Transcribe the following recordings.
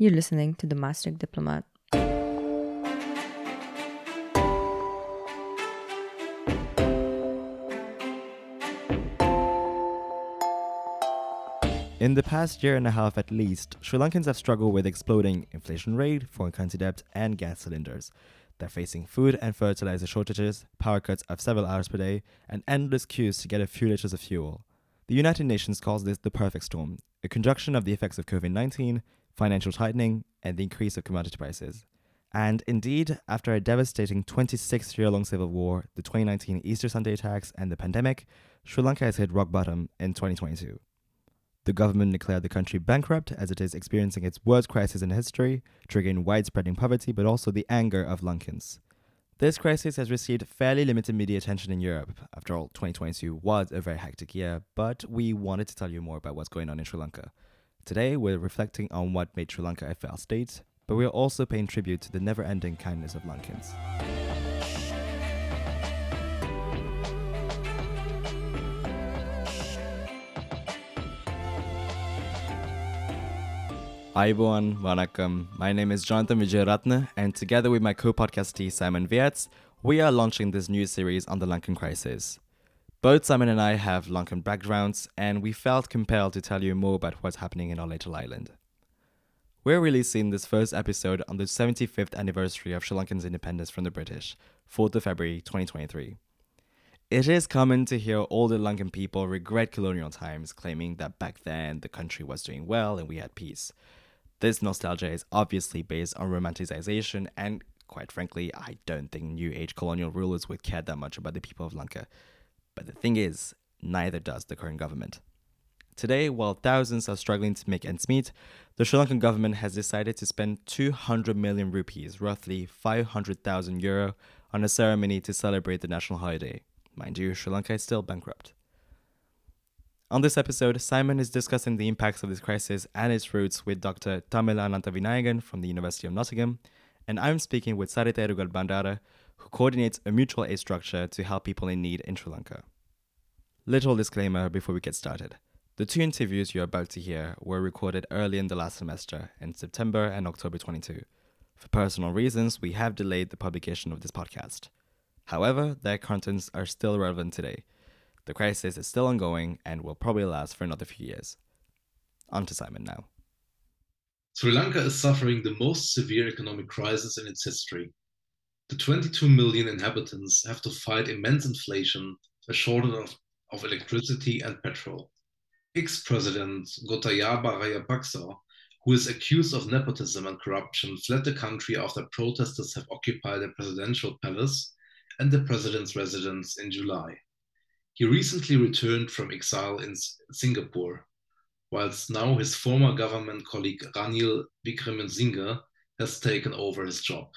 You're listening to The Master Diplomat. In the past year and a half at least, Sri Lankans have struggled with exploding inflation rate, foreign currency debt, and gas cylinders. They're facing food and fertilizer shortages, power cuts of several hours per day, and endless queues to get a few liters of fuel. The United Nations calls this the perfect storm, a conjunction of the effects of COVID 19, financial tightening, and the increase of commodity prices. And indeed, after a devastating 26 year long civil war, the 2019 Easter Sunday attacks, and the pandemic, Sri Lanka has hit rock bottom in 2022. The government declared the country bankrupt as it is experiencing its worst crisis in history, triggering widespreading poverty but also the anger of Lankans. This crisis has received fairly limited media attention in Europe. After all, 2022 was a very hectic year, but we wanted to tell you more about what's going on in Sri Lanka. Today, we're reflecting on what made Sri Lanka a failed state, but we're also paying tribute to the never ending kindness of Lankans. Ayubowan Vanakkam. My name is Jonathan Vijayaratne, and together with my co-podcastee Simon Vietz, we are launching this new series on the Lankan crisis. Both Simon and I have Lankan backgrounds, and we felt compelled to tell you more about what's happening in our little island. We're releasing this first episode on the 75th anniversary of Sri Lankan's independence from the British, 4th of February 2023. It is common to hear older Lankan people regret colonial times, claiming that back then the country was doing well and we had peace. This nostalgia is obviously based on romanticization, and quite frankly, I don't think New Age colonial rulers would care that much about the people of Lanka. But the thing is, neither does the current government. Today, while thousands are struggling to make ends meet, the Sri Lankan government has decided to spend 200 million rupees, roughly 500,000 euro, on a ceremony to celebrate the national holiday. Mind you, Sri Lanka is still bankrupt. On this episode, Simon is discussing the impacts of this crisis and its roots with Dr. Tamila Ananthavinayagan from the University of Nottingham, and I'm speaking with Sarita Irugal Bandara, who coordinates a mutual aid structure to help people in need in Sri Lanka. Little disclaimer before we get started. The two interviews you're about to hear were recorded early in the last semester, in September and October 22. For personal reasons, we have delayed the publication of this podcast. However, their contents are still relevant today – the crisis is still ongoing and will probably last for another few years. On to Simon now. Sri Lanka is suffering the most severe economic crisis in its history. The 22 million inhabitants have to fight immense inflation, a shortage of, of electricity and petrol. Ex President Gotabaya Rajapaksa, who is accused of nepotism and corruption, fled the country after protesters have occupied the presidential palace and the president's residence in July. He recently returned from exile in Singapore, whilst now his former government colleague Ranil Wickremesinghe has taken over his job.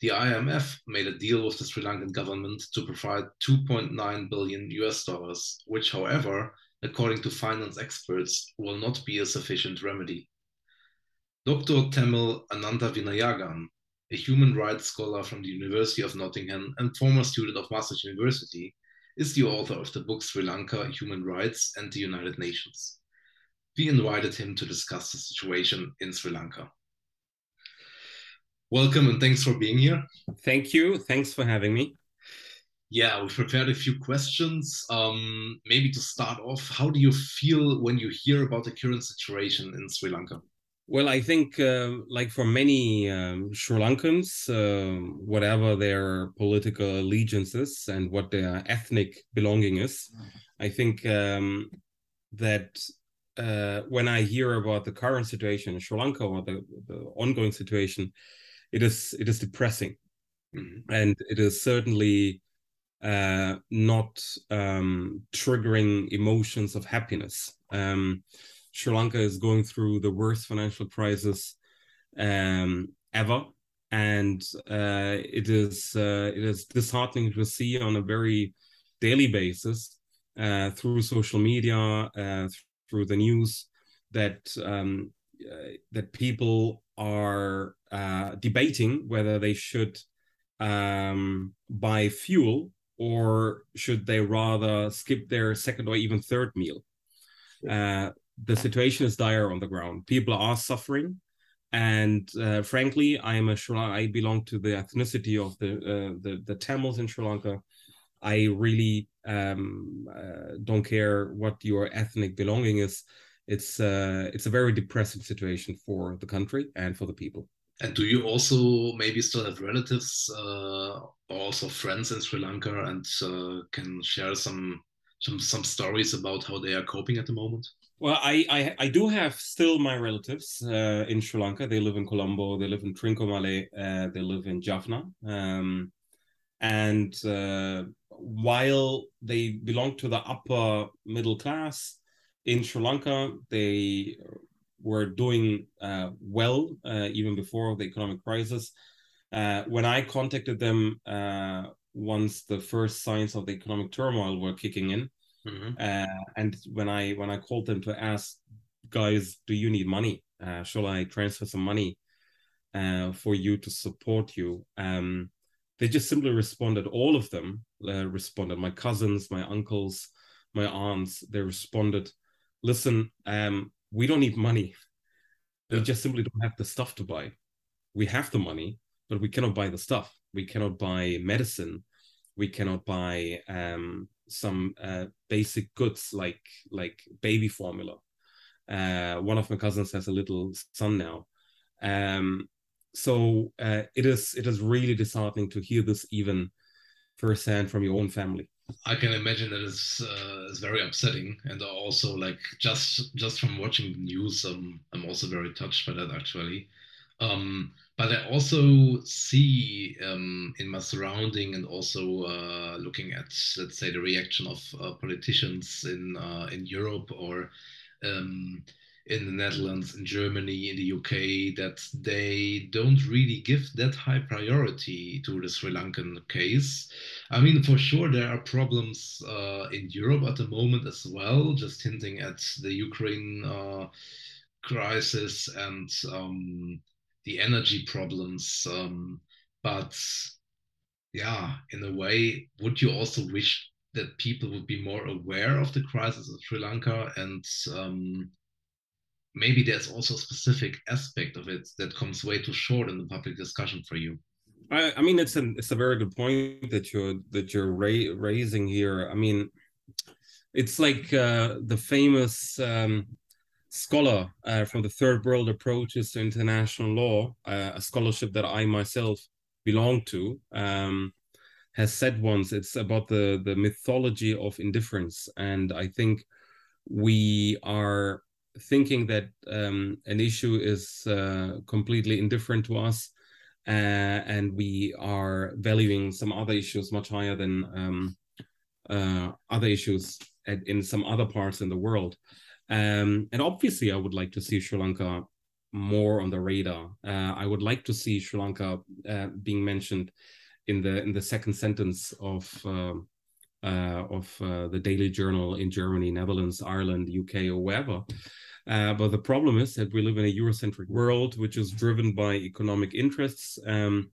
The IMF made a deal with the Sri Lankan government to provide 2.9 billion US dollars, which, however, according to finance experts, will not be a sufficient remedy. Dr. Tamil Ananthavinayagan, a human rights scholar from the University of Nottingham and former student of Maastricht University, is the author of the book Sri Lanka, Human Rights and the United Nations. We invited him to discuss the situation in Sri Lanka. Welcome and thanks for being here. Thank you. Thanks for having me. Yeah, we prepared a few questions. Um, maybe to start off, how do you feel when you hear about the current situation in Sri Lanka? Well, I think, uh, like for many um, Sri Lankans, uh, whatever their political allegiances and what their ethnic belonging is, I think um, that uh, when I hear about the current situation in Sri Lanka or the, the ongoing situation, it is it is depressing, mm-hmm. and it is certainly uh, not um, triggering emotions of happiness. Um, Sri Lanka is going through the worst financial crisis um, ever, and uh, it is uh, it is disheartening to see on a very daily basis uh, through social media, uh, through the news, that um, uh, that people are uh, debating whether they should um, buy fuel or should they rather skip their second or even third meal. Uh, the situation is dire on the ground. People are suffering. And uh, frankly, I am a Sri Lanka, I belong to the ethnicity of the uh, the, the Tamils in Sri Lanka. I really um, uh, don't care what your ethnic belonging is. It's uh, it's a very depressing situation for the country and for the people. And do you also maybe still have relatives uh, or also friends in Sri Lanka and uh, can share some some some stories about how they are coping at the moment? Well, I, I, I do have still my relatives uh, in Sri Lanka. They live in Colombo. They live in Trincomalee. Uh, they live in Jaffna. Um, and uh, while they belong to the upper middle class in Sri Lanka, they were doing uh, well uh, even before the economic crisis. Uh, when I contacted them once the first signs of the economic turmoil were kicking in, Mm-hmm. Uh, and when I when I called them to ask guys, do you need money? Uh, shall I transfer some money uh, for you to support you? Um, they just simply responded. All of them uh, responded. My cousins, my uncles, my aunts. They responded. Listen, um, we don't need money. Yeah. We just simply don't have the stuff to buy. We have the money, but we cannot buy the stuff. We cannot buy medicine. We cannot buy um, some uh, basic goods like like baby formula. Uh, one of my cousins has a little son now, um, so uh, it is it is really disheartening to hear this even firsthand from your own family. I can imagine that it's uh, it's very upsetting, and also like just just from watching the news, um, I'm also very touched by that actually. Um, but I also see um, in my surrounding and also uh, looking at, let's say, the reaction of uh, politicians in uh, in Europe or um, in the Netherlands, in Germany, in the UK, that they don't really give that high priority to the Sri Lankan case. I mean, for sure, there are problems uh, in Europe at the moment as well, just hinting at the Ukraine uh, crisis and um, the energy problems. Um, but yeah, in a way, would you also wish that people would be more aware of the crisis of Sri Lanka and um, maybe there's also a specific aspect of it that comes way too short in the public discussion for you. I, I mean, it's a it's a very good point that you're that you're ra- raising here. I mean, it's like uh, the famous um, scholar uh, from the Third World Approaches to International Law, uh, a scholarship that I myself belong to, um, has said once it's about the, the mythology of indifference. And I think we are thinking that um, an issue is uh, completely indifferent to us. Uh, and we are valuing some other issues much higher than um, uh, other issues at, in some other parts in the world. Um, and obviously, I would like to see Sri Lanka more on the radar. Uh, I would like to see Sri Lanka uh, being mentioned in the in the second sentence of uh, of uh, the Daily Journal in Germany, Netherlands, Ireland, UK, or wherever. Uh, but the problem is that we live in a Eurocentric world, which is driven by economic interests. Um,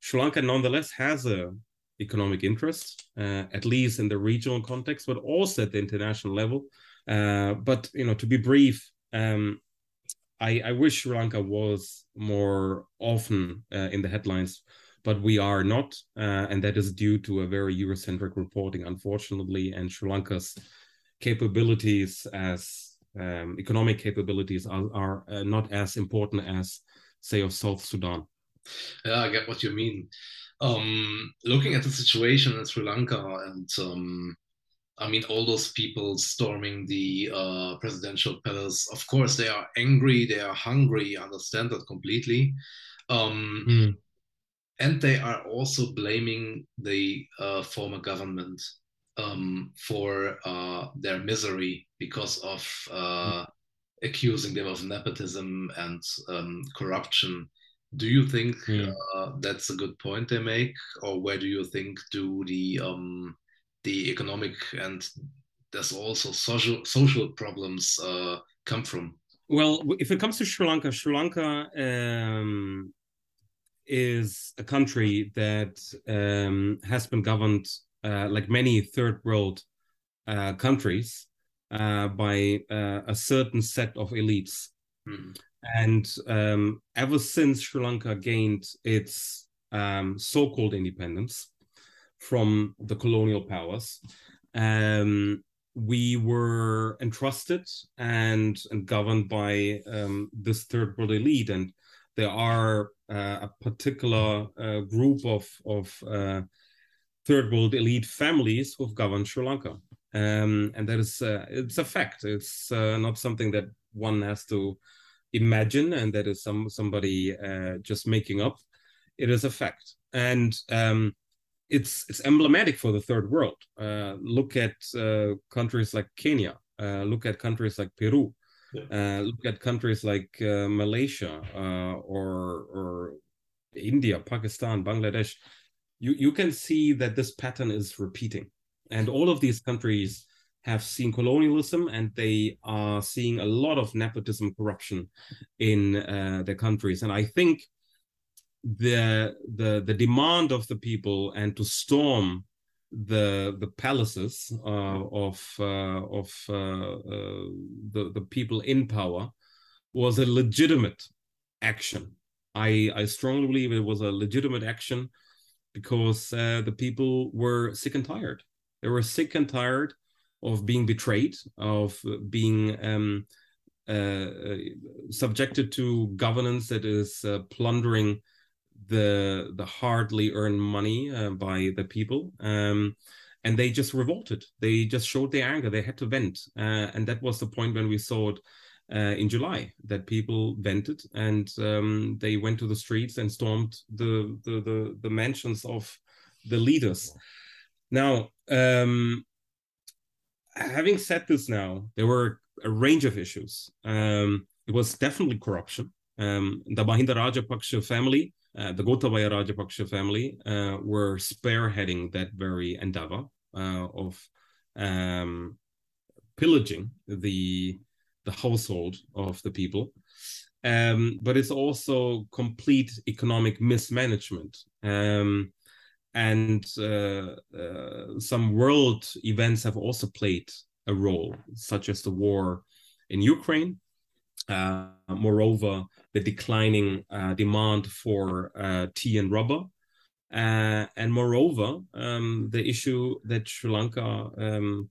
Sri Lanka, nonetheless, has a economic interest, at least in the regional context, but also at the international level. Uh, but you know, to be brief, um, I, I, wish Sri Lanka was more often uh, in the headlines, but we are not, uh, and that is due to a very Eurocentric reporting, unfortunately. And Sri Lanka's capabilities as um, economic capabilities are, are uh, not as important as, say, of South Sudan. Yeah, I get what you mean. Um, looking at the situation in Sri Lanka and um, I mean, all those people storming the uh, presidential palace, of course, they are angry, they are hungry, I understand that completely. Um, mm. And they are also blaming the uh, former government um, for uh, their misery because of mm. accusing them of nepotism and um, corruption. Do you think mm. that's a good point they make, or where do you think do the um, the economic and there's also social social problems uh, come from? Well, if it comes to Sri Lanka, Sri Lanka um, is a country that um, has been governed uh, like many third world uh, countries uh, by uh, a certain set of elites. Hmm. And um, ever since Sri Lanka gained its um, so called independence from the colonial powers, um, we were entrusted and, and governed by um, this third world elite. And there are a particular uh, group of, of uh, third world elite families who've governed Sri Lanka. Um, and that is uh, it's a fact. It's uh, not something that one has to imagine and that is some somebody uh, just making up. It is a fact. And um, it's it's emblematic for the third world. Uh, look at uh, countries like Kenya. Uh, look at countries like Peru. Yeah. Uh, look at countries like uh, Malaysia uh, or or India, Pakistan, Bangladesh. You you can see that this pattern is repeating, and all of these countries have seen colonialism and they are seeing a lot of nepotism corruption in their countries. And I think the the the demand of the people and to storm the the palaces uh, of uh, of uh, uh, the the people in power was a legitimate action. I I strongly believe it was a legitimate action because uh, the people were sick and tired. They were sick and tired of being betrayed, of being um, subjected to governance that is plundering the the hardly earned money uh, by the people um, and they just revolted. They just showed their anger. They had to vent. Uh, and that was the point when we saw it uh, in july that people vented and um, they went to the streets and stormed the the the, the mansions of the leaders. Now um, having said this now there were a range of issues. Um, it was definitely corruption. Um, the Mahinda Rajapaksa family uh, the Gotabaya Rajapaksa family uh, were spearheading that very endeavor uh, of um, pillaging the the household of the people. Um, but it's also complete economic mismanagement. Um, and uh, uh, some world events have also played a role, such as the war in Ukraine, uh, moreover, the declining uh, demand for uh, tea and rubber. Uh, and moreover, um, the issue that Sri Lanka um,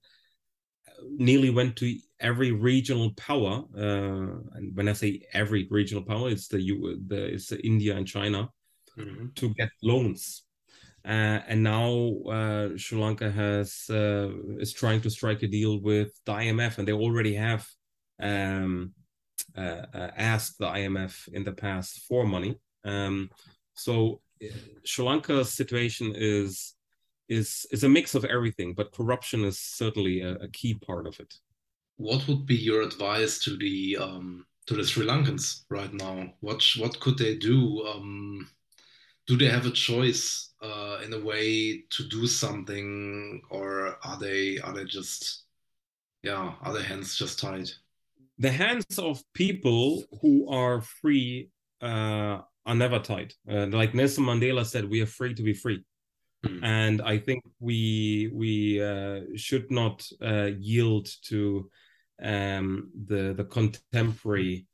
nearly went to every regional power. Uh, and when I say every regional power, it's the, U- the it's the India and China mm-hmm. to get loans. Uh, and now uh, Sri Lanka has uh, is trying to strike a deal with the IMF, and they already have um, asked the IMF in the past for money. Um, so uh, Sri Lanka's situation is is is a mix of everything, but corruption is certainly a, a key part of it. What would be your advice to the um, to the Sri Lankans right now? What what could they do? Um, do they have a choice uh, in a way to do something, or are they are they just yeah are their hands just tied? The hands of people who are free uh, are never tied. Uh, like Nelson Mandela said, we are free to be free. Mm. And I think we we uh, should not uh, yield to um, the the contemporary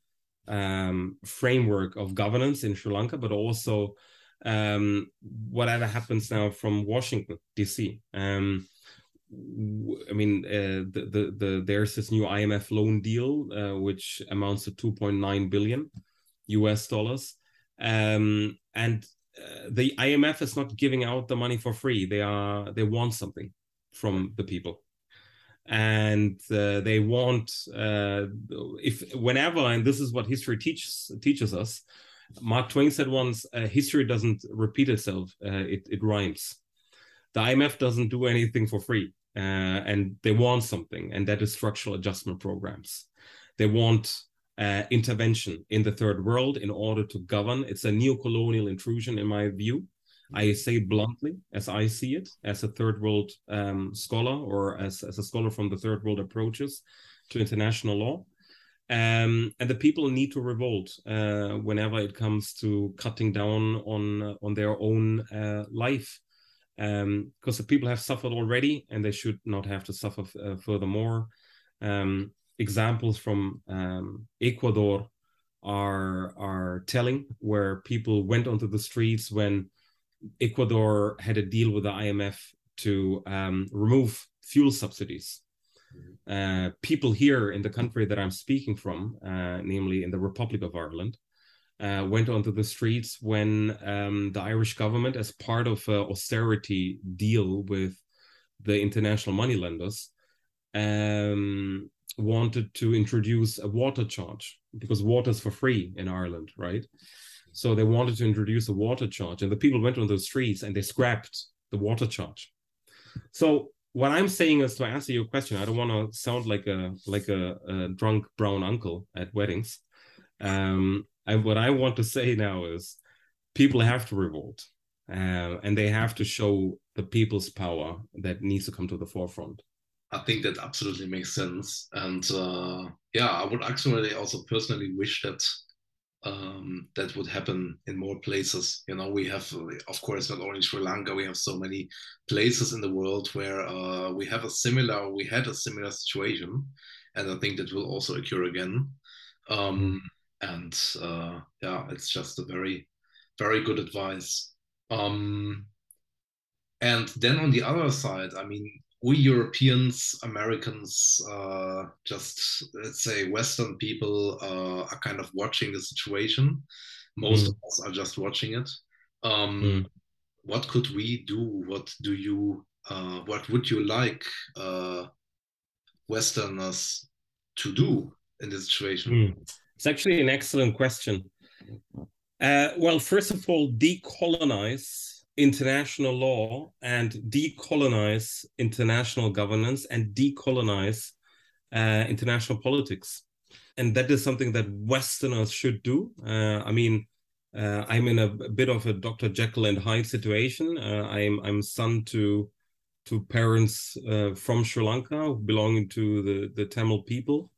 um, framework of governance in Sri Lanka, but also um, whatever happens now from Washington D.C. Um, I mean, uh, the, the, the there's this new IMF loan deal uh, which amounts to 2.9 billion US dollars, um, and uh, the IMF is not giving out the money for free. They are they want something from the people, and uh, they want uh, if whenever and this is what history teaches teaches us. Mark Twain said once, uh, "History doesn't repeat itself; it it rhymes." The IMF doesn't do anything for free, uh, and they want something, and that is structural adjustment programs. They want uh, intervention in the third world in order to govern. It's a neo-colonial intrusion, in my view. I say bluntly, as I see it, as a third world um, scholar or as, as a scholar from the third world approaches to international law. Um, and the people need to revolt uh, whenever it comes to cutting down on on their own uh, life because um, the people have suffered already and they should not have to suffer uh, furthermore. Um, examples from um, Ecuador are are telling, where people went onto the streets when Ecuador had a deal with the IMF to um, remove fuel subsidies. Uh, people here in the country that I'm speaking from, uh, namely in the Republic of Ireland, uh, went onto the streets when um, the Irish government, as part of an austerity deal with the international moneylenders, um, wanted to introduce a water charge because water is for free in Ireland, right? So they wanted to introduce a water charge, and the people went on the streets and they scrapped the water charge. So what I'm saying is to answer your question, I don't want to sound like a like a, a drunk brown uncle at weddings. Um, and what I want to say now is people have to revolt uh, and they have to show the people's power that needs to come to the forefront. I think that absolutely makes sense. And uh, yeah, I would actually also personally wish that um, that would happen in more places. You know, we have, of course, not only Sri Lanka, we have so many places in the world where uh, we have a similar, we had a similar situation. And I think that will also occur again. Um, and uh, yeah, it's just a very, very good advice. Um, and then on the other side, I mean, we Europeans, Americans, uh, just let's say Western people uh, are kind of watching the situation. Most mm. of us are just watching it. Um, mm. What could we do? What do you? Uh, what would you like uh, Westerners to do in this situation? Mm. It's actually an excellent question. Uh, well, first of all, decolonize international law and decolonize international governance and decolonize uh, international politics. And that is something that Westerners should do. Uh, I mean, uh, I'm in a, a, bit of a Dr. Jekyll and Hyde situation. Uh, I'm I'm son to to parents uh, from Sri Lanka belonging to the, the Tamil people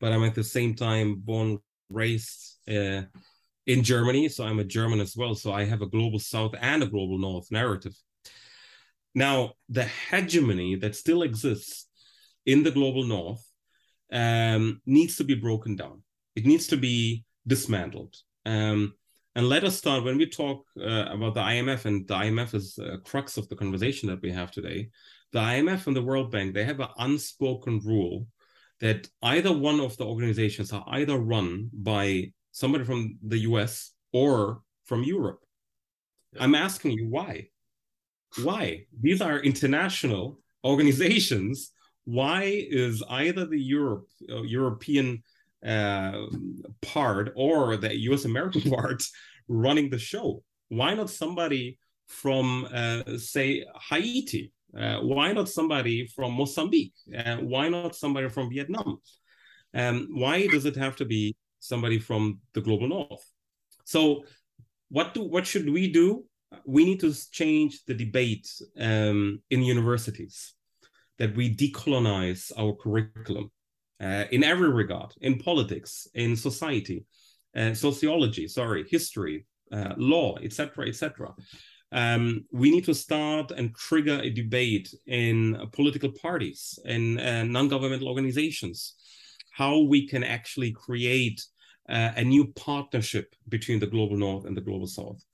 but I'm at the same time born, raised uh, in Germany. So I'm a German as well. So I have a global South and a global North narrative. Now, the hegemony that still exists in the global North um, needs to be broken down. It needs to be dismantled. Um, and let us start when we talk uh, about the IMF, and the IMF is a crux of the conversation that we have today. The IMF and the World Bank, they have an unspoken rule that either one of the organizations are either run by somebody from the US or from Europe. Yeah. I'm asking you why? Why? These are international organizations. Why is either the Europe uh, European uh, part or the US American part running the show? Why not somebody from, uh, say, Haiti uh, why not somebody from Mozambique? Uh, why not somebody from Vietnam? Um, why does it have to be somebody from the global north? So, what do what should we do? We need to change the debate um, in universities that we decolonize our curriculum uh, in every regard, in politics, in society, uh, sociology, sorry, history, uh, law, etc., etc um, we need to start and trigger a debate in political parties and uh, non-governmental organizations how we can actually create uh, a new partnership between the global north and the global south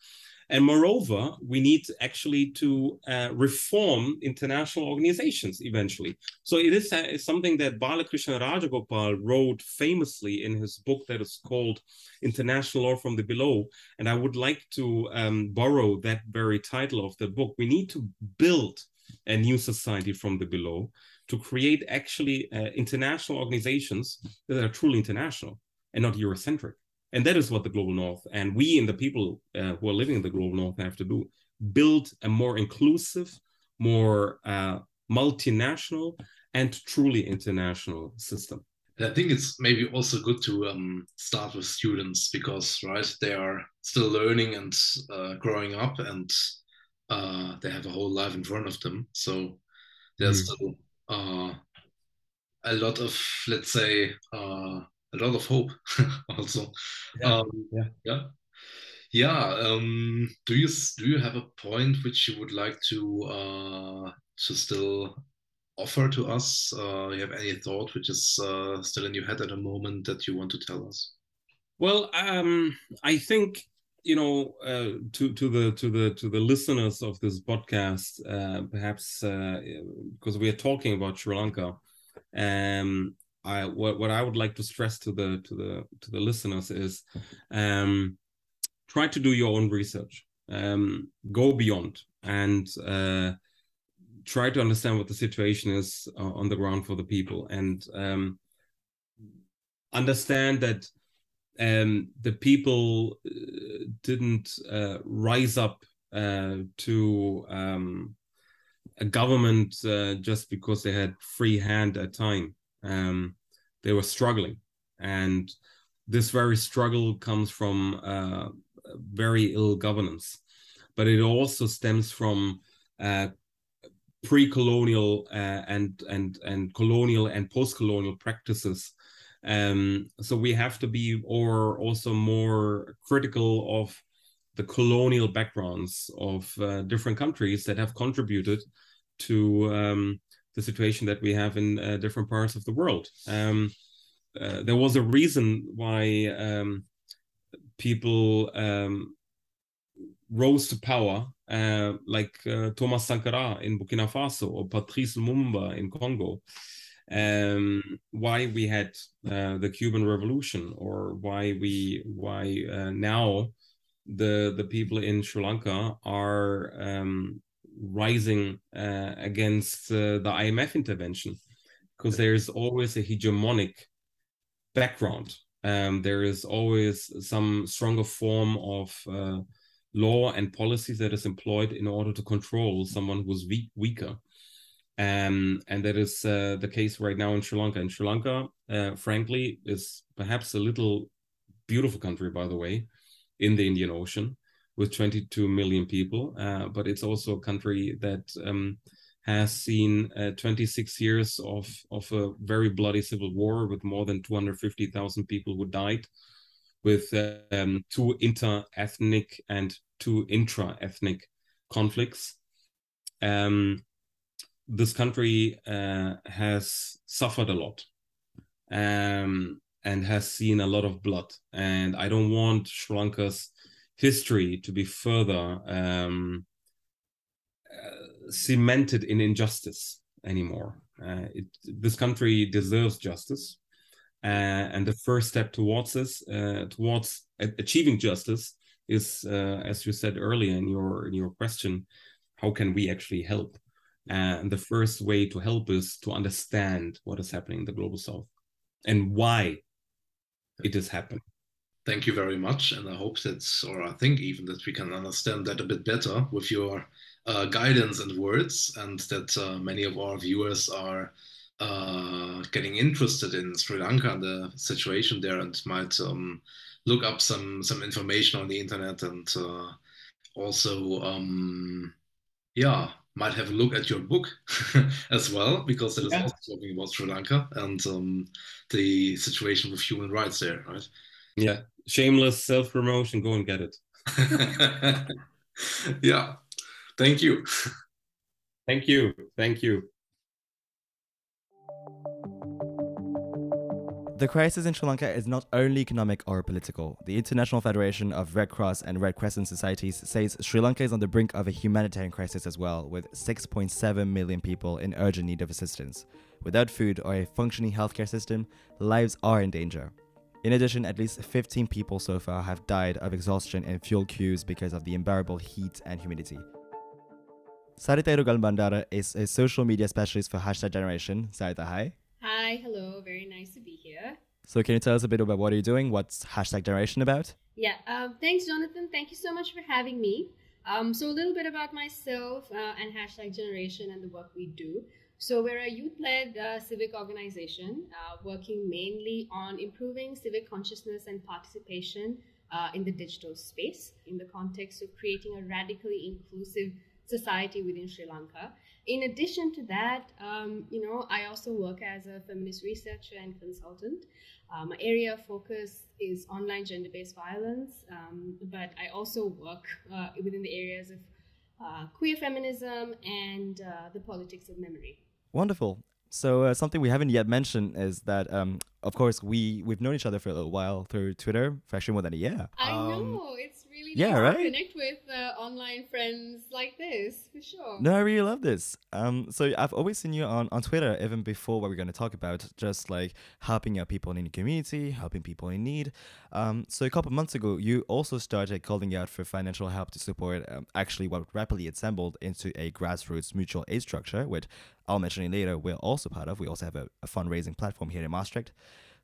and moreover, we need actually to uh, reform international organizations eventually. So it is uh, something that Balakrishnan Rajagopal wrote famously in his book that is called International Law from the Below. And I would like to um, borrow that very title of the book. We need to build a new society from the below to create actually uh, international organizations that are truly international and not Eurocentric. And that is what the global north and we and the people uh, who are living in the global north have to do build a more inclusive, more uh, multinational, and truly international system. I think it's maybe also good to um, start with students because, right, they are still learning and uh, growing up and uh, they have a whole life in front of them. So there's mm. still uh, a lot of, let's say, uh, a lot of hope also. Yeah. Um, yeah. Yeah. Yeah. Um, do you do you have a point which you would like to uh, to still offer to us? Uh, you have any thought which is uh, still in your head at the moment that you want to tell us? Well, um, I think you know uh, to to the to the to the listeners of this podcast, uh, perhaps uh, because we are talking about Sri Lanka, um, I what what I would like to stress to the to the to the listeners is, um, try to do your own research, um, go beyond, and uh, try to understand what the situation is uh, on the ground for the people, and um, understand that um, the people uh, didn't uh, rise up uh, to um, a government uh, just because they had free hand at time. Um, they were struggling, and this very struggle comes from uh, very ill governance, but it also stems from uh, pre-colonial and and and colonial and post-colonial practices. Um, so we have to be or also more critical of the colonial backgrounds of uh, different countries that have contributed to um, the situation that we have in uh, different parts of the world. Um, uh, there was a reason why um, people um, rose to power, uh, like uh, Thomas Sankara in Burkina Faso or Patrice Lumumba in Congo um, why we had uh, the Cuban Revolution or why we why uh, now the the people in Sri Lanka are um, rising uh, against uh, the IMF intervention because there's always a hegemonic background. Um, there is always some stronger form of uh, law and policies that is employed in order to control someone who's weak, weaker. Um, and that is uh, the case right now in Sri Lanka. And Sri Lanka, uh, frankly, is perhaps a little beautiful country, by the way, in the Indian Ocean with 22 million people. Uh, but it's also a country that um, has seen uh, 26 years of, of a very bloody civil war with more than 250,000 people who died, with um, two inter ethnic and two intra ethnic conflicts. Um, this country uh, has suffered a lot um, and has seen a lot of blood. And I don't want Sri Lanka's history to be further um, uh, cemented in injustice anymore. Uh, it, this country deserves justice. Uh, and the first step towards this, uh, towards achieving justice, is, uh, as you said earlier in your in your question, how can we actually help? And the first way to help is to understand what is happening in the global south and why it is happening. Thank you very much. And I hope that, or I think even that we can understand that a bit better with your uh, guidance and words, and that uh, many of our viewers are uh, getting interested in Sri Lanka and the situation there and might um, look up some, some information on the internet and uh, also, um, yeah, might have a look at your book as well, because it is yeah. also talking about Sri Lanka and um, the situation with human rights there, right? Yeah, shameless self promotion. Go and get it. yeah, thank you. Thank you. Thank you. The crisis in Sri Lanka is not only economic or political. The International Federation of Red Cross and Red Crescent Societies says Sri Lanka is on the brink of a humanitarian crisis as well, with 6.7 million people in urgent need of assistance. Without food or a functioning healthcare system, lives are in danger. In addition, at least 15 people so far have died of exhaustion and fuel queues because of the unbearable heat and humidity. Sarita Irugal Bandara is a social media specialist for Hashtag Generation. Sarita, hi. Hi, hello. Very nice to be here. So, can you tell us a bit about what are you doing? What's hashtag generation about? Yeah, um, thanks, Jonathan. Thank you so much for having me. Um, so, a little bit about myself uh, and hashtag generation and the work we do. So, we're a youth led uh, civic organization uh, working mainly on improving civic consciousness and participation uh, in the digital space in the context of creating a radically inclusive society within Sri Lanka in addition to that, um, you know, I also work as a feminist researcher and consultant. Uh, my area of focus is online gender-based violence, um, but I also work uh, within the areas of uh, queer feminism and uh, the politics of memory. Wonderful. So uh, something we haven't yet mentioned is that, um, of course, we we've known each other for a little while through Twitter, for actually more than a year. I Um, know it's really yeah, right? connect with uh, online friends like this for sure. No, I really love this. Um, so I've always seen you on, on Twitter, even before what we're going to talk about, just like helping out people in the community, helping people in need. Um, so a couple of months ago, you also started calling out for financial help to support um, actually what rapidly assembled into a grassroots mutual aid structure, which I'll mention later. We're also part of. We also have a, a fundraising platform here in Maastricht.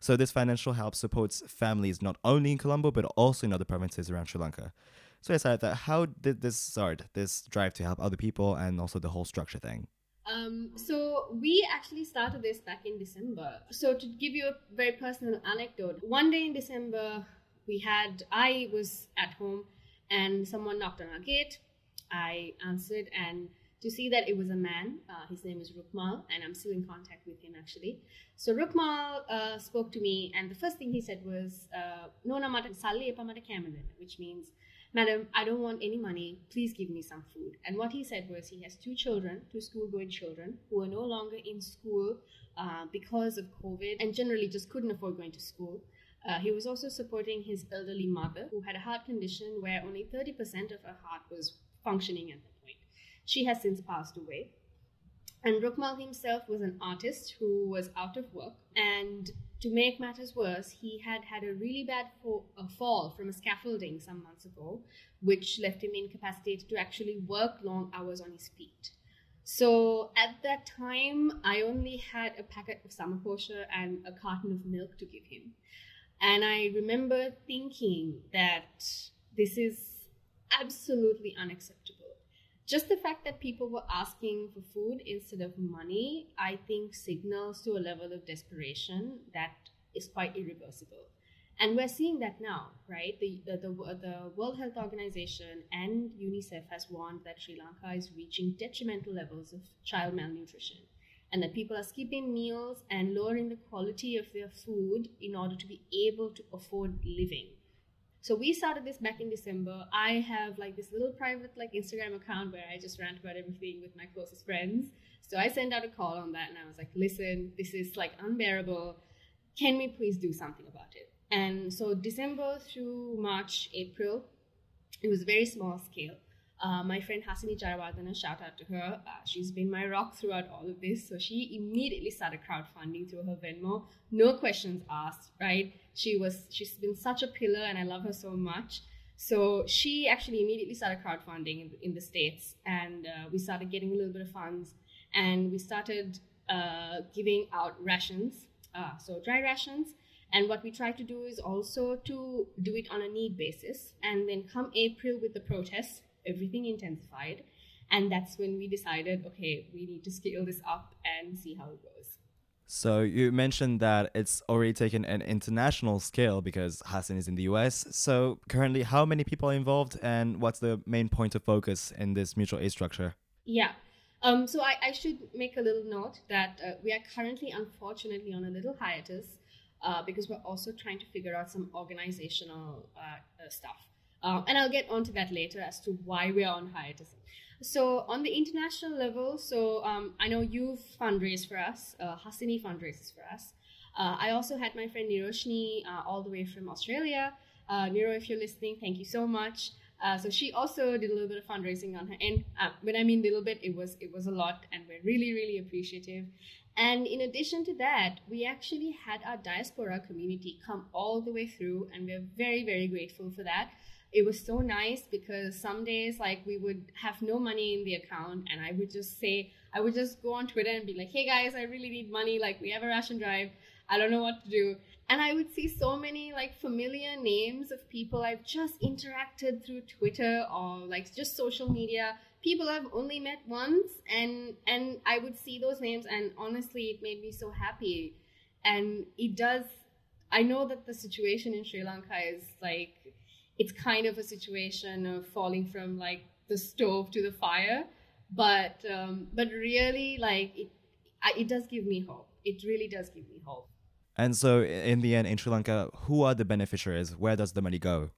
So this financial help supports families not only in Colombo but also in other provinces around Sri Lanka. So I that how did this start? This drive to help other people and also the whole structure thing. Um, so we actually started this back in December. So to give you a very personal anecdote, one day in December, we had I was at home and someone knocked on our gate. I answered and to see that it was a man. Uh, his name is Rukmal, and I'm still in contact with him actually. So Rukmal uh, spoke to me, and the first thing he said was, uh, "Nona mata salli mata which means, "Madam, I don't want any money. Please give me some food." And what he said was, he has two children, two school-going children, who are no longer in school uh, because of COVID, and generally just couldn't afford going to school. Uh, he was also supporting his elderly mother, who had a heart condition where only 30% of her heart was functioning at. She has since passed away. And Rukmal himself was an artist who was out of work. And to make matters worse, he had had a really bad fo- a fall from a scaffolding some months ago, which left him incapacitated to actually work long hours on his feet. So at that time, I only had a packet of summer and a carton of milk to give him. And I remember thinking that this is absolutely unacceptable. Just the fact that people were asking for food instead of money, I think signals to a level of desperation that is quite irreversible. And we're seeing that now, right? The, the, the, the World Health Organization and UNICEF has warned that Sri Lanka is reaching detrimental levels of child malnutrition and that people are skipping meals and lowering the quality of their food in order to be able to afford living. So we started this back in December. I have like this little private like Instagram account where I just rant about everything with my closest friends. So I sent out a call on that and I was like, listen, this is like unbearable. Can we please do something about it? And so December through March, April, it was very small scale. Uh, my friend Hasini Jayawardana, shout out to her. Uh, she's been my rock throughout all of this. So she immediately started crowdfunding through her Venmo. No questions asked, right? She was, she's been such a pillar and I love her so much. So she actually immediately started crowdfunding in, in the States and uh, we started getting a little bit of funds and we started uh, giving out rations, uh, so dry rations. And what we try to do is also to do it on a need basis. And then come April with the protests, everything intensified. And that's when we decided, okay, we need to scale this up and see how it goes. So you mentioned that it's already taken an international scale because Hasini is in the US. So currently, how many people are involved, and what's the main point of focus in this mutual aid structure? Yeah. Um, so I, I should make a little note that uh, we are currently, unfortunately, on a little hiatus uh, because we're also trying to figure out some organizational uh, uh, stuff. Um, and I'll get onto that later as to why we are on hiatus. So on the international level, so um, I know you've fundraised for us. Uh, Hasini fundraises for us. Uh, I also had my friend Niroshni uh, all the way from Australia. Uh, Niro, if you're listening, thank you so much. Uh, so she also did a little bit of fundraising on her end. Uh, when I mean little bit, it was it was a lot, and we're really really appreciative. And in addition to that, we actually had our diaspora community come all the way through, and we're very very grateful for that it was so nice because some days like we would have no money in the account and i would just say i would just go on twitter and be like hey guys i really need money like we have a ration drive i don't know what to do. And i would see so many like familiar names of people i've just interacted through twitter or like just social media. People i've only met once and and i would see those names and honestly it made me so happy. And it does i know that the situation in sri lanka is like it's kind of a situation of falling from like the stove to the fire but um, but really like it it does give me hope it really does give me hope And so, in the end, in Sri Lanka, who are the beneficiaries? Where does the money go?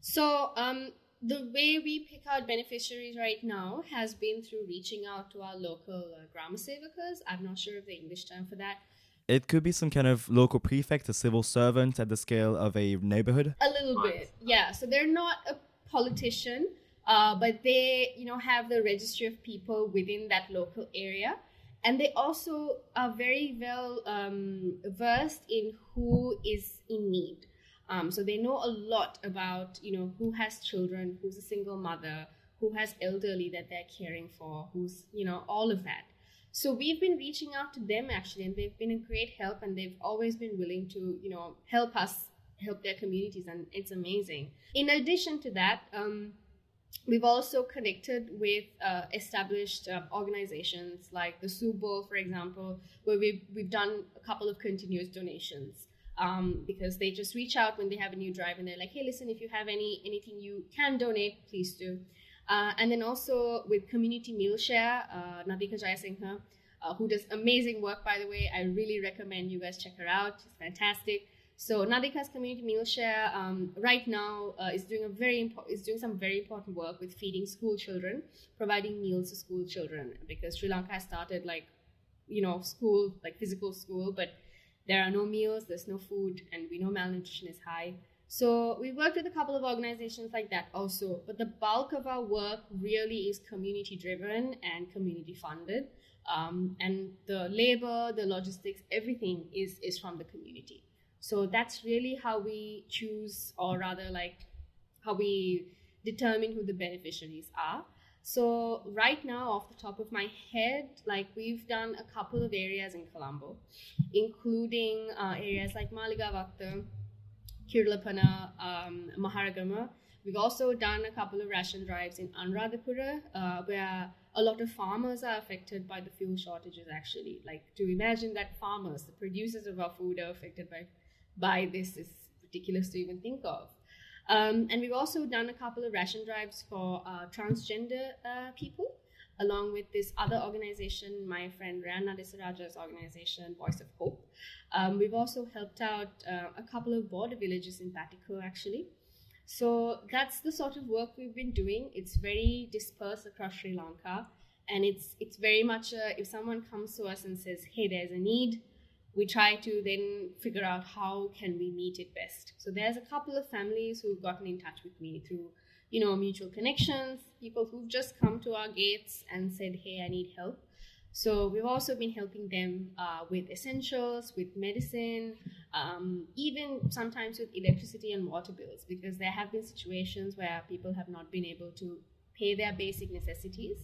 so um, the way we pick out beneficiaries right now has been through reaching out to our local uh, Sevakas. I'm not sure of the English term for that. It could be some kind of local prefect, a civil servant at the scale of a neighborhood. A little bit, yeah. So they're not a politician, uh, but they, you know, have the registry of people within that local area, and they also are very well um, versed in who is in need. Um, so they know a lot about, you know, who has children, who's a single mother, who has elderly that they're caring for, who's, you know, all of that. So we've been reaching out to them actually, and they've been a great help, and they've always been willing to, you know, help us help their communities, and it's amazing. In addition to that, um, we've also connected with uh, established uh, organizations like the Soup Bowl, for example, where we've we've done a couple of continuous donations. Um, because they just reach out when they have a new drive and they're like, hey, listen, if you have any anything you can donate, please do. Uh, and then also with Community Meal Share, uh, Nadika Jayasinghe, uh, who does amazing work, by the way. I really recommend you guys check her out. She's fantastic. So Nadika's Community Meal Share um, right now uh, is doing a very impo- is doing some very important work with feeding school children, providing meals to school children because Sri Lanka has started like, you know, school like physical school, but there are no meals, there's no food, and we know malnutrition is high. So we worked with a couple of organizations like that also, but the bulk of our work really is community driven and community funded. Um, and the labor, the logistics, everything is is from the community. So that's really how we choose, or rather, like how we determine who the beneficiaries are. So right now, off the top of my head, like we've done a couple of areas in Colombo, including uh, areas like Maligawatta, Kirulapana, um, Maharagama. We've also done a couple of ration drives in Anuradhapura, uh, where a lot of farmers are affected by the fuel shortages. Actually, like to imagine that farmers, the producers of our food, are affected by by this is ridiculous to even think of. Um, and we've also done a couple of ration drives for uh, transgender uh, people, along with this other organization, my friend Rana Desaraja's organization, Voice of Hope. Um, we've also helped out uh, a couple of border villages in Batticaloa, actually. So that's the sort of work we've been doing. It's very dispersed across Sri Lanka, and it's it's very much a, if someone comes to us and says, "Hey, there's a need," we try to then figure out how can we meet it best. So there's a couple of families who've gotten in touch with me through, you know, mutual connections, people who've just come to our gates and said, "Hey, I need help." So we've also been helping them uh, with essentials, with medicine, um, even sometimes with electricity and water bills, because there have been situations where people have not been able to pay their basic necessities,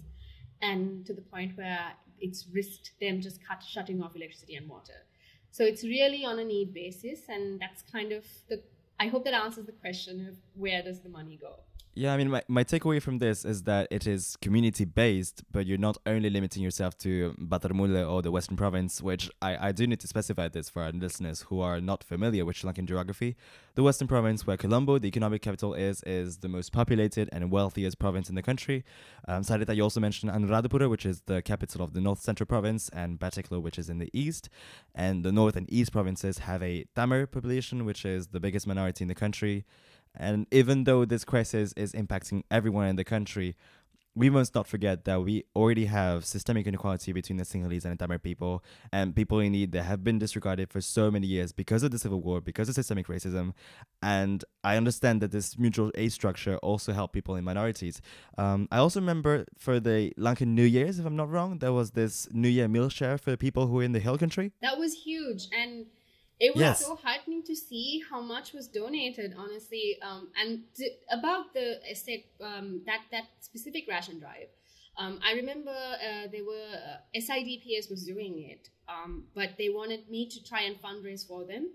and to the point where it's risked them just cut shutting off electricity and water. So it's really on a need basis, and that's kind of the. I hope that answers the question of where does the money go. Yeah, I mean, my, my takeaway from this is that it is community based, but you're not only limiting yourself to Battaramulla or the Western Province, which I, I do need to specify this for our listeners who are not familiar with Sri Lankan geography. The Western Province, where Colombo, the economic capital, is, is the most populated and wealthiest province in the country. Um, Sarita, you also mentioned Anuradhapura, which is the capital of the North Central Province, and Batticaloa, which is in the east. And the North and East provinces have a Tamil population, which is the biggest minority in the country. And even though this crisis is impacting everyone in the country, we must not forget that we already have systemic inequality between the Sinhalese and the Tamil people and people in need that have been disregarded for so many years because of the civil war, because of systemic racism. And I understand that this mutual aid structure also helped people in minorities. Um, I also remember for the Lankan New Year's, if I'm not wrong, there was this New Year meal share for people who are in the hill country. That was huge. And it was Yes. so heartening to see how much was donated honestly um, and to, about the estate um, that that specific ration drive. Um, i remember uh, there were uh, sidps was doing it um, but they wanted me to try and fundraise for them.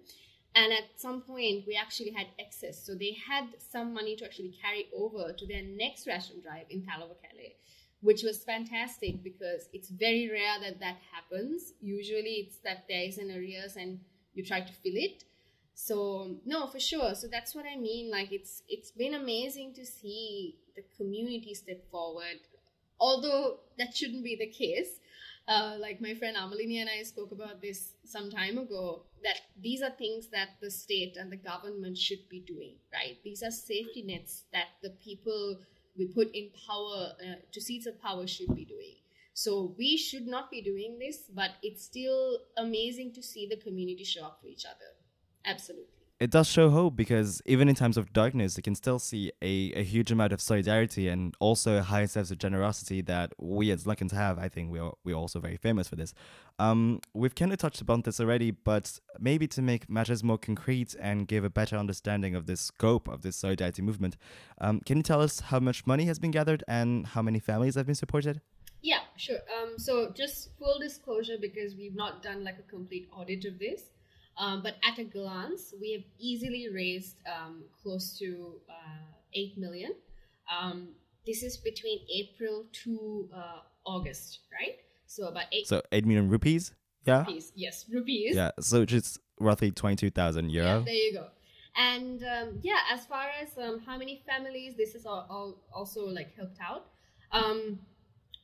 And at some point we actually had excess. So they had some money to actually carry over to their next ration drive in Talawakelle which was fantastic because it's very rare that that happens. Usually it's that there is an arrears and you try to fill it so no for sure so that's what i mean like it's it's been amazing to see the community step forward although that shouldn't be the case uh, like my friend Amalini and I spoke about this some time ago, that these are things that the state and the government should be doing, right? These are safety nets that the people we put in power uh, to seats of power should be doing. So we should not be doing this, but it's still amazing to see the community show up for each other. Absolutely it does show hope because even in times of darkness, you can still see a, a huge amount of solidarity and also a high sense of generosity that we as Lankans have. I think we're, we're also very famous for this. Um, we've kind of touched upon this already, but maybe to make matters more concrete and give a better understanding of the scope of this solidarity movement, um, can you tell us how much money has been gathered and how many families have been supported? Sure. Um, so just full disclosure because we've not done like a complete audit of this. Um, but at a glance, we have easily raised um, close to uh, 8 million. Um, this is between April to uh, August, right? So about 8 So 8 million rupees? Yeah. Rupees, yes, rupees. Yeah, so just roughly 22,000 euro. Yeah, there you go. And um, yeah, as far as um, how many families this has all, all also like helped out, um,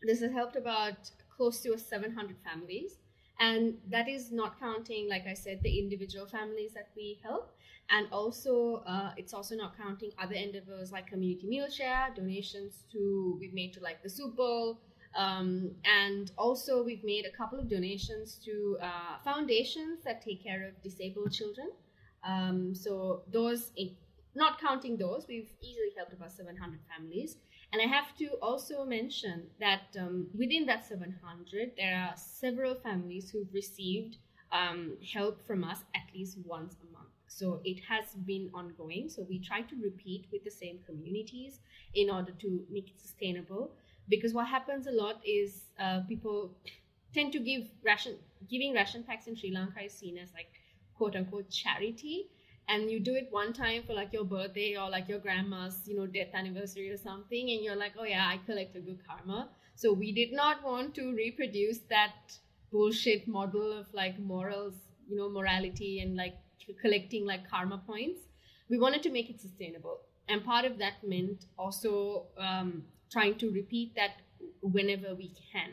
this has helped about close to 700 families. And that is not counting like i said the individual families that we help. And also uh, it's also not counting other endeavors like community meal share donations to we've made to like the soup bowl. Um, and also we've made a couple of donations to uh, foundations that take care of disabled children. Um, so those not counting those we've easily helped about 700 families and I have to also mention that um, within that 700, there are several families who've received um, help from us at least once a month. So it has been ongoing. So we try to repeat with the same communities in order to make it sustainable. Because what happens a lot is uh, people tend to give ration, giving ration packs in Sri Lanka is seen as like quote unquote charity and you do it one time for like your birthday or like your grandma's you know death anniversary or something and you're like oh yeah i collect a good karma. So we did not want to reproduce that bullshit model of like morals you know morality and like collecting like karma points. We wanted to make it sustainable and part of that meant also um, trying to repeat that whenever we can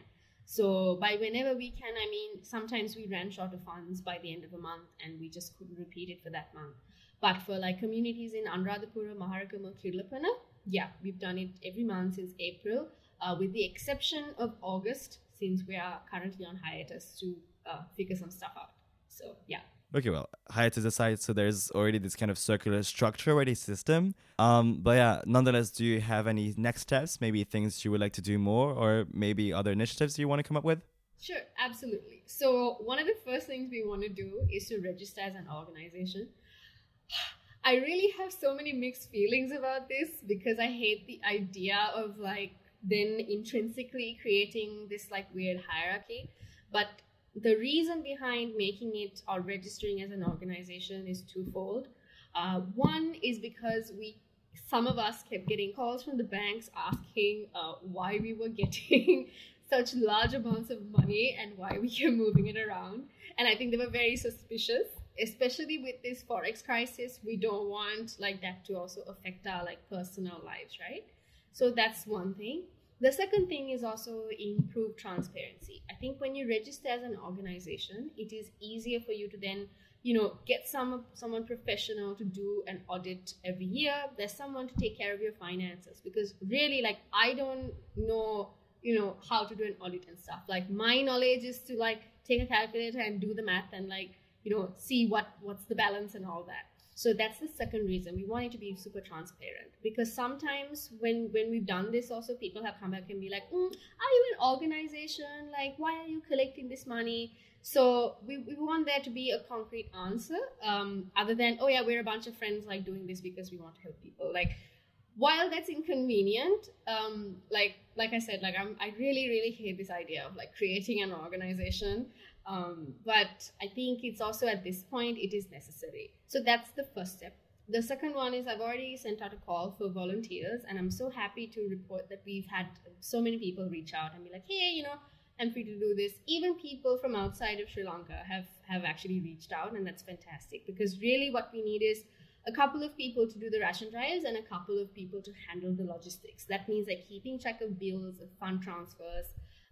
so by whenever we can, I mean, sometimes we ran short of funds by the end of a month and we just couldn't repeat it for that month. But for like communities in Anuradhapura, Maharagama, Kirulapana, yeah, we've done it every month since April, uh, with the exception of August, since we are currently on hiatus to uh, figure some stuff out. So yeah. Okay, well, higher to the aside, so there's already this kind of circular structure already system. Um, but yeah, nonetheless, do you have any next steps? Maybe things you would like to do more, or maybe other initiatives you want to come up with? Sure, absolutely. So one of the first things we want to do is to register as an organization. I really have so many mixed feelings about this because I hate the idea of like then intrinsically creating this like weird hierarchy. But the reason behind making it or registering as an organization is twofold. Uh, one is because we, some of us kept getting calls from the banks asking uh, why we were getting such large amounts of money and why we were moving it around. And I think they were very suspicious, especially with this forex crisis. We don't want like that to also affect our like personal lives, right? So that's one thing. The second thing is also improve transparency. I think when you register as an organization, it is easier for you to then, you know, get some someone professional to do an audit every year. There's someone to take care of your finances because really, like, I don't know, you know, how to do an audit and stuff. Like, my knowledge is to like take a calculator and do the math and like, you know, see what what's the balance and all that. So that's the second reason we want it to be super transparent because sometimes when when we've done this, also people have come back and be like, mm, "Are you an organization? Like, why are you collecting this money?" So we, we want there to be a concrete answer, um, other than, "Oh yeah, we're a bunch of friends like doing this because we want to help people." Like, while that's inconvenient, um, like like I said, like I'm I really really hate this idea of like creating an organization um, but I think it's also at this point it is necessary. So that's the first step. The second one is I've already sent out a call for volunteers, and I'm so happy to report that we've had so many people reach out and be like, hey, you know, I'm free to do this. Even people from outside of Sri Lanka have have actually reached out, and that's fantastic because really what we need is a couple of people to do the ration drives and a couple of people to handle the logistics. That means like keeping track of bills, of fund transfers,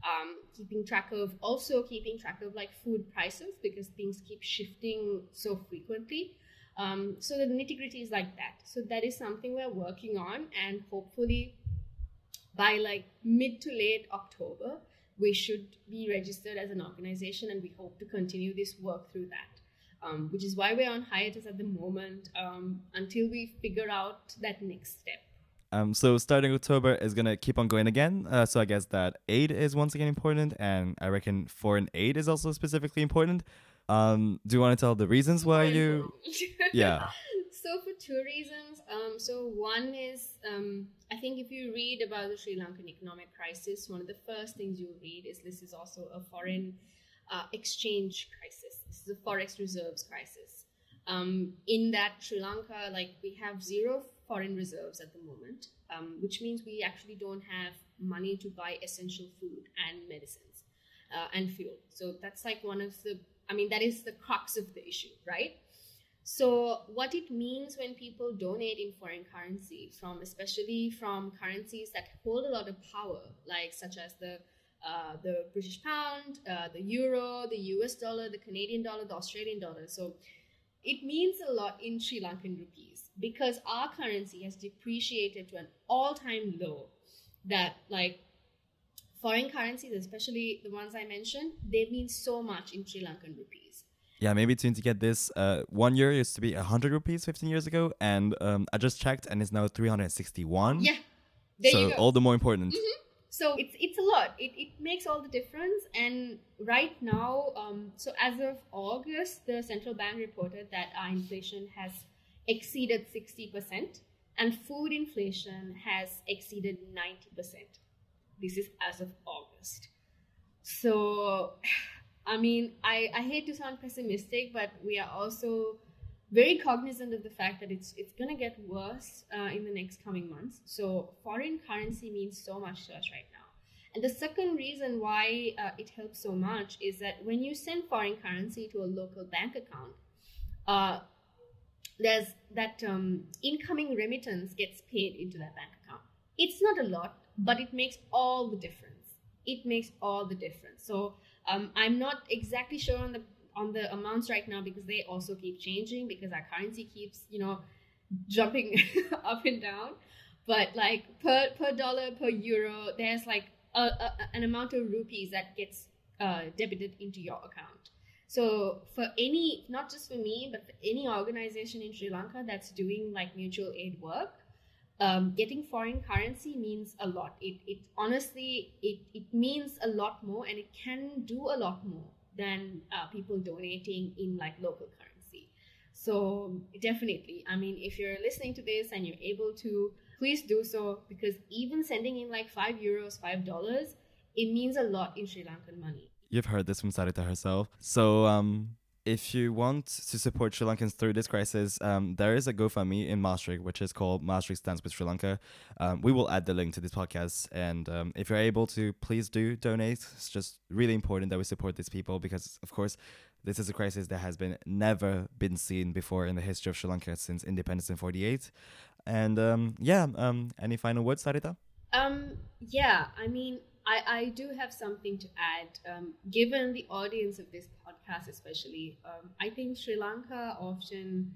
um, keeping track of also keeping track of like food prices because things keep shifting so frequently. Um, so the nitty gritty is like that. So that is something we're working on, and hopefully by like mid to late October, we should be registered as an organization, and we hope to continue this work through that. Um, which is why we're on hiatus at the moment um, until we figure out that next step. Um, so starting October is gonna keep on going again. Uh, so I guess that aid is once again important, and I reckon foreign aid is also specifically important. Um, do you want to tell the reasons why you? Yeah. So for two reasons. Um, so one is um, I think if you read about the Sri Lankan economic crisis, one of the first things you'll read is this is also a foreign uh, exchange crisis. This is a forex reserves crisis. Um, in that Sri Lanka, like we have zero foreign reserves at the moment, um, which means we actually don't have money to buy essential food and medicines uh, and fuel. So that's like one of the, I mean, that is the crux of the issue, right? So what it means when people donate in foreign currency from, especially from currencies that hold a lot of power, like such as the uh, the British pound, uh, the euro, the US dollar, the Canadian dollar, the Australian dollar. So it means a lot in Sri Lankan rupees because our currency has depreciated to an all time low that, like, foreign currencies, especially the ones I mentioned, they mean so much in Sri Lankan rupees. Yeah, maybe to, to get this, uh, one euro used to be 100 rupees 15 years ago, and um, I just checked, and it's now 361. Yeah. There so you go. all the more important. So it's it's a lot. It, it makes all the difference. And right now um, so as of august the central bank reported that our inflation has exceeded 60% and food inflation has exceeded 90% this is as of august. So i mean i, I hate to sound pessimistic but we are also very cognizant of the fact that it's it's going to get worse uh, in the next coming months. So foreign currency means so much to us right now. And the second reason why uh, it helps so much is that when you send foreign currency to a local bank account, uh, there's that um, incoming remittance gets paid into that bank account. It's not a lot, but it makes all the difference. It makes all the difference. So um, I'm not exactly sure on the on the amounts right now because they also keep changing because our currency keeps you know jumping up and down. But like per per dollar per euro there's like a, a, an amount of rupees that gets uh, debited into your account. So for any not just for me but for any organization in sri lanka that's doing like mutual aid work um, getting foreign currency means a lot. It, it honestly it, it means a lot more and it can do a lot more than uh, people donating in like local currency. So definitely, I mean, if you're listening to this and you're able to, please do so because even sending in like five euros, five dollars, it means a lot in Sri Lankan money. You've heard this from Sarita herself. So, um, if you want to support Sri Lankans through this crisis, um, there is a GoFundMe in Maastricht, which is called Maastricht Stands with Sri Lanka. Um, we will add the link to this podcast. And um, if you're able to, please do donate. It's just really important that we support these people because, of course, this is a crisis that has been never been seen before in the history of Sri Lanka since independence in 48. And um, yeah, um, any final words, Sarita? Um, yeah, I mean, I, I do have something to add. Um, given the audience of this podcast, especially, um, I think Sri Lanka often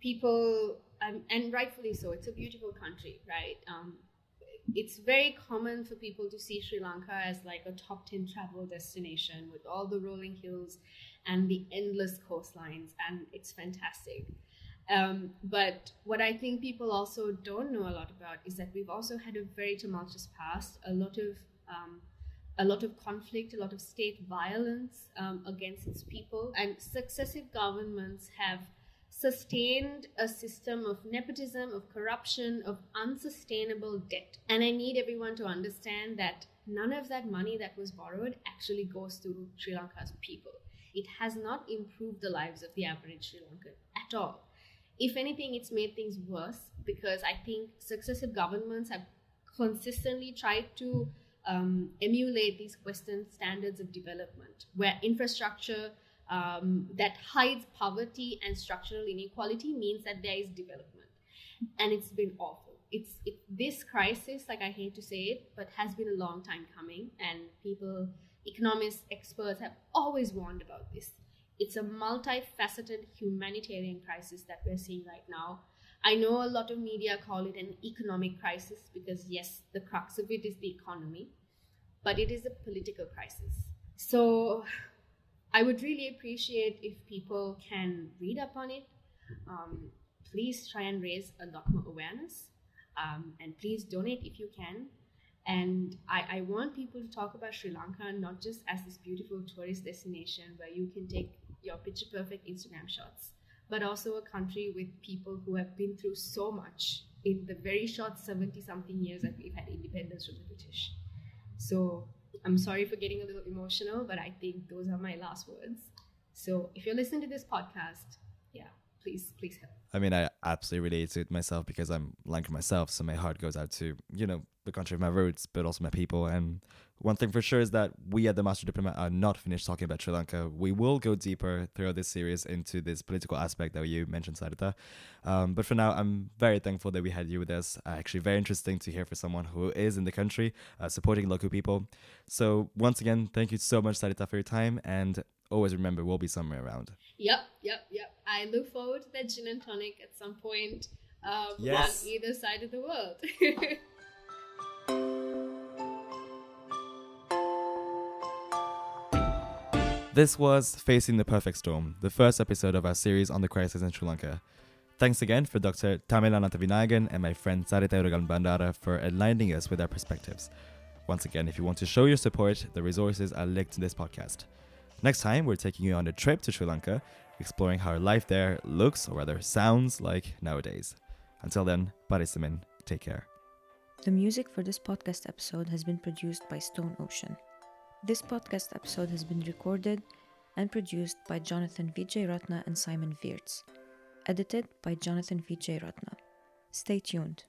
people, um, and rightfully so, it's a beautiful country, right? Um, it's very common for people to see Sri Lanka as like a top 10 travel destination with all the rolling hills and the endless coastlines, and it's fantastic. Um, but what I think people also don't know a lot about is that we've also had a very tumultuous past, a lot of um, a lot of conflict, a lot of state violence um, against its people, and successive governments have sustained a system of nepotism, of corruption, of unsustainable debt. And I need everyone to understand that none of that money that was borrowed actually goes to Sri Lanka's people. It has not improved the lives of the average Sri Lankan at all. If anything, it's made things worse because I think successive governments have consistently tried to um, emulate these Western standards of development, where infrastructure um, that hides poverty and structural inequality means that there is development. And it's been awful. it's it, this crisis, like I hate to say it, but has been a long time coming, and people, economists, experts have always warned about this. It's a multifaceted humanitarian crisis that we're seeing right now. I know a lot of media call it an economic crisis because, yes, the crux of it is the economy, but it is a political crisis. So I would really appreciate if people can read up on it. Um, please try and raise a lot more awareness. Um, and please donate if you can. And I, I want people to talk about Sri Lanka not just as this beautiful tourist destination where you can take your picture perfect Instagram shots, but also a country with people who have been through so much in the very short 70 something years that we've had independence from the British. So I'm sorry for getting a little emotional, but I think those are my last words. So if you're listening to this podcast, yeah, please, please help. I mean, I absolutely relate to it myself because I'm Lankan myself, so my heart goes out to you know the country of my roots, but also my people. And one thing for sure is that we at the Maastricht Diplomat are not finished talking about Sri Lanka. We will go deeper throughout this series into this political aspect that you mentioned, Sarita. Um, but for now, I'm very thankful that we had you with us. Uh, actually, very interesting to hear from someone who is in the country uh, supporting local people. So once again, thank you so much, Sarita, for your time, and always remember we'll be somewhere around. Yep, yep, yep. I look forward to that gin and tonic at some point um, Yes. on either side of the world. This was Facing the Perfect Storm, the first episode of our series on the crisis in Sri Lanka. Thanks again for Dr. Thamil Ananthavinayagan and my friend Sarita Irugal Bandara for enlightening us with their perspectives. Once again, if you want to show your support, the resources are linked in this podcast. Next time, we're taking you on a trip to Sri Lanka, exploring how life there looks, or rather sounds like nowadays. Until then, Parisamin, take care. The music for this podcast episode has been produced by Stone Ocean. This podcast episode has been recorded and produced by Jonathan Vijay Ratna and Simon Viertz. Edited by Jonathan Vijay Ratna. Stay tuned.